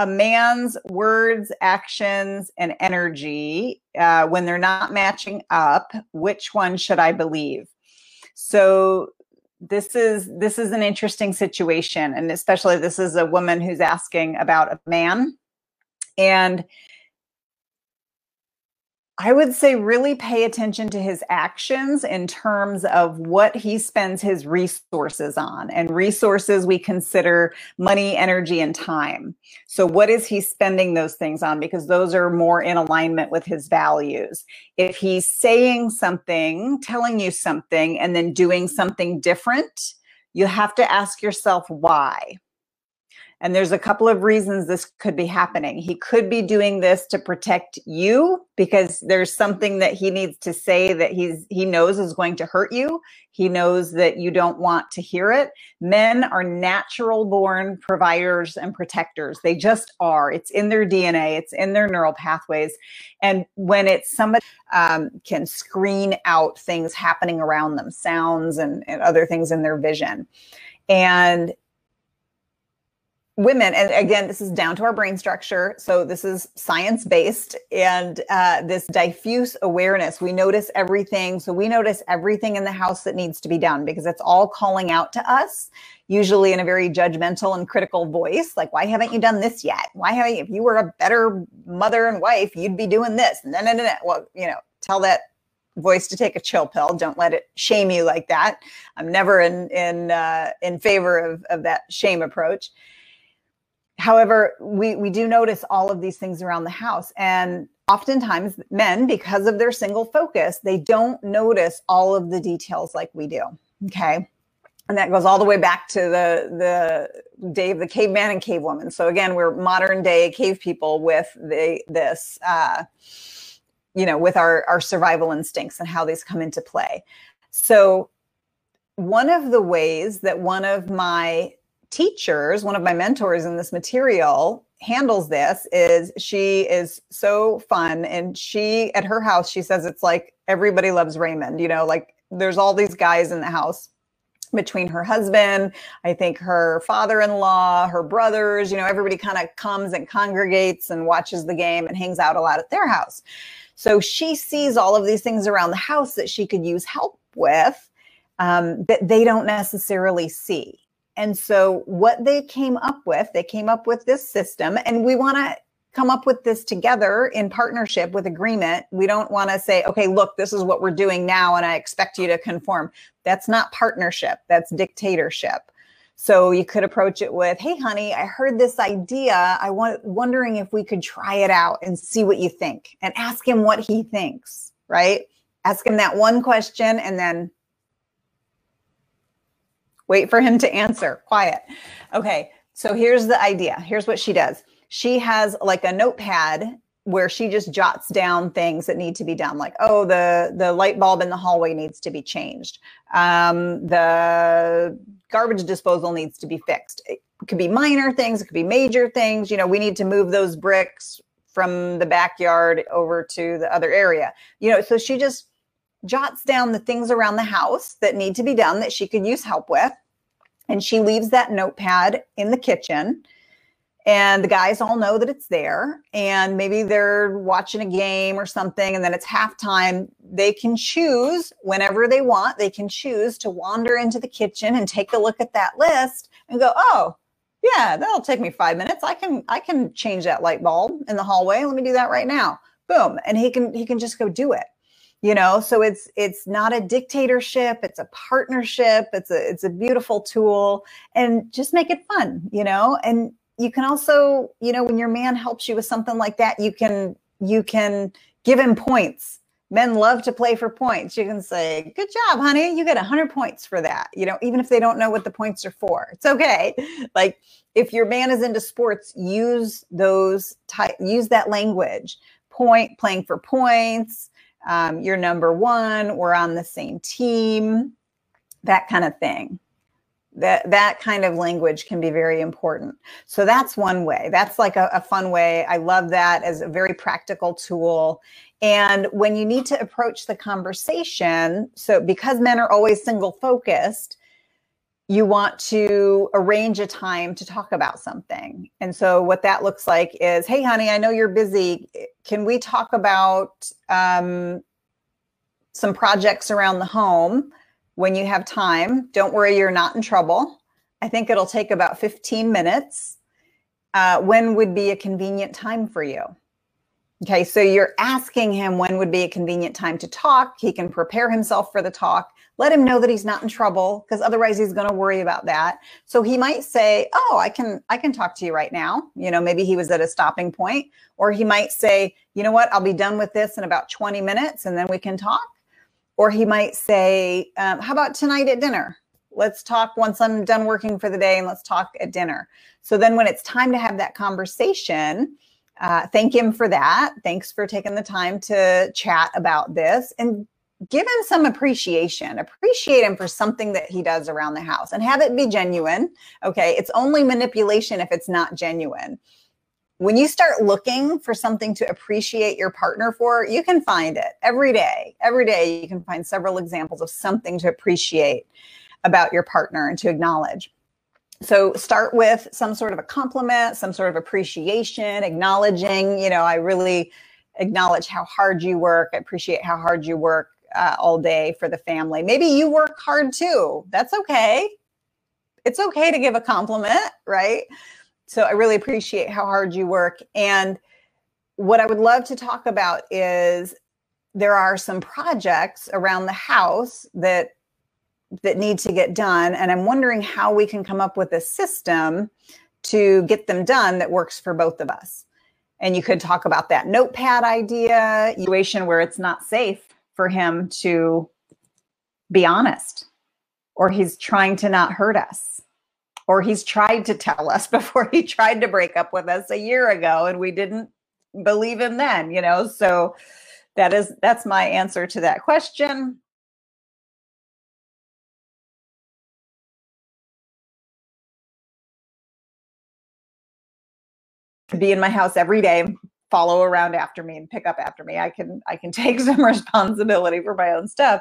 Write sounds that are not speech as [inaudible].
a man's words, actions, and energy, uh, when they're not matching up, which one should I believe? So this is this is an interesting situation, and especially this is a woman who's asking about a man, and I would say really pay attention to his actions in terms of what he spends his resources on. And resources we consider money, energy, and time. So, what is he spending those things on? Because those are more in alignment with his values. If he's saying something, telling you something, and then doing something different, you have to ask yourself why and there's a couple of reasons this could be happening. He could be doing this to protect you because there's something that he needs to say that he's he knows is going to hurt you. He knows that you don't want to hear it. Men are natural born providers and protectors. They just are. It's in their DNA. It's in their neural pathways. And when it's somebody um, can screen out things happening around them, sounds and, and other things in their vision. And women and again this is down to our brain structure. So this is science based and uh, this diffuse awareness we notice everything. So we notice everything in the house that needs to be done because it's all calling out to us usually in a very judgmental and critical voice like why haven't you done this yet? Why haven't you if you were a better mother and wife you'd be doing this. No no no no well you know tell that voice to take a chill pill. Don't let it shame you like that. I'm never in in uh, in favor of of that shame approach however, we, we do notice all of these things around the house. And oftentimes, men, because of their single focus, they don't notice all of the details like we do. Okay. And that goes all the way back to the, the day of the caveman and cavewoman. So again, we're modern day cave people with the, this, uh, you know, with our, our survival instincts and how these come into play. So one of the ways that one of my teachers, one of my mentors in this material, handles this is she is so fun and she at her house she says it's like everybody loves Raymond, you know, like there's all these guys in the house between her husband, I think her father-in-law, her brothers, you know, everybody kind of comes and congregates and watches the game and hangs out a lot at their house. So she sees all of these things around the house that she could use help with um, that they don't necessarily see. And so, what they came up with, they came up with this system, and we want to come up with this together in partnership with agreement. We don't want to say, okay, look, this is what we're doing now, and I expect you to conform. That's not partnership, that's dictatorship. So you could approach it with, hey, honey, I heard this idea. I want wondering if we could try it out and see what you think and ask him what he thinks, right? Ask him that one question and then Wait for him to answer. Quiet. Okay. So here's the idea. Here's what she does. She has like a notepad where she just jots down things that need to be done like oh the the light bulb in the hallway needs to be changed um, the garbage disposal needs to be fixed it could be minor things it could be major things you know we need to move those bricks from the backyard over to the other area you know so she just jots down the things around the house that need to be done that she could use help with. And she leaves that notepad in the kitchen. And the guys all know that it's there. And maybe they're watching a game or something and then it's halftime. They can choose whenever they want they can choose to wander into the kitchen and take a look at that list and go oh yeah that'll take me five minutes. I can i can change that light bulb in the hallway. Let me do that right now. Boom. And he can he can just go do it you know so it's it's not a dictatorship it's a partnership it's a it's a beautiful tool and just make it fun you know? And you can also you know when your man helps you with something like that you can you can give him points. Men love to play for points. You can say good job honey. You get 100 points for that you know even if they don't know what the points are for. It's okay. [laughs] Like if your man is into sports use those type use that language. Point playing for points um, you're number one, we're on the same team, that kind of thing. That that kind of language can be very important. So that's one way. That's like a, a fun way. I love that as a very practical tool. And when you need to approach the conversation, so because men are always single focused, you want to arrange a time to talk about something. And so, what that looks like is hey, honey, I know you're busy. Can we talk about um, some projects around the home when you have time? Don't worry, you're not in trouble. I think it'll take about 15 minutes. Uh, when would be a convenient time for you? Okay, so you're asking him when would be a convenient time to talk. He can prepare himself for the talk let him know that he's not in trouble because otherwise he's going to worry about that. So he might say oh i can i can talk to you right now. You know maybe he was at a stopping point. Or he might say you know what? I'll be done with this in about 20 minutes and then we can talk. Or he might say um, how about tonight at dinner? Let's talk once i'm done working for the day and let's talk at dinner. So then when it's time to have that conversation uh, thank him for that. Thanks for taking the time to chat about this. And give him some appreciation. Appreciate him for something that he does around the house and have it be genuine okay? It's only manipulation if it's not genuine. When you start looking for something to appreciate your partner for you can find it every day. Every day you can find several examples of something to appreciate about your partner and to acknowledge. So start with some sort of a compliment some sort of appreciation acknowledging you know i really acknowledge how hard you work. I appreciate how hard you work uh, all day for the family. Maybe you work hard too. That's okay. It's okay to give a compliment, right? So I really appreciate how hard you work. And what I would love to talk about is there are some projects around the house that that need to get done and i'm wondering how we can come up with a system to get them done that works for both of us and you could talk about that notepad idea situation where it's not safe for him to be honest or he's trying to not hurt us or he's tried to tell us [laughs] before he tried to break up with us a year ago and we didn't believe him then you know? So that is that's my answer to that question. Be in my house every day follow around after me and pick up after me. I can I can [laughs] take some responsibility for my own stuff.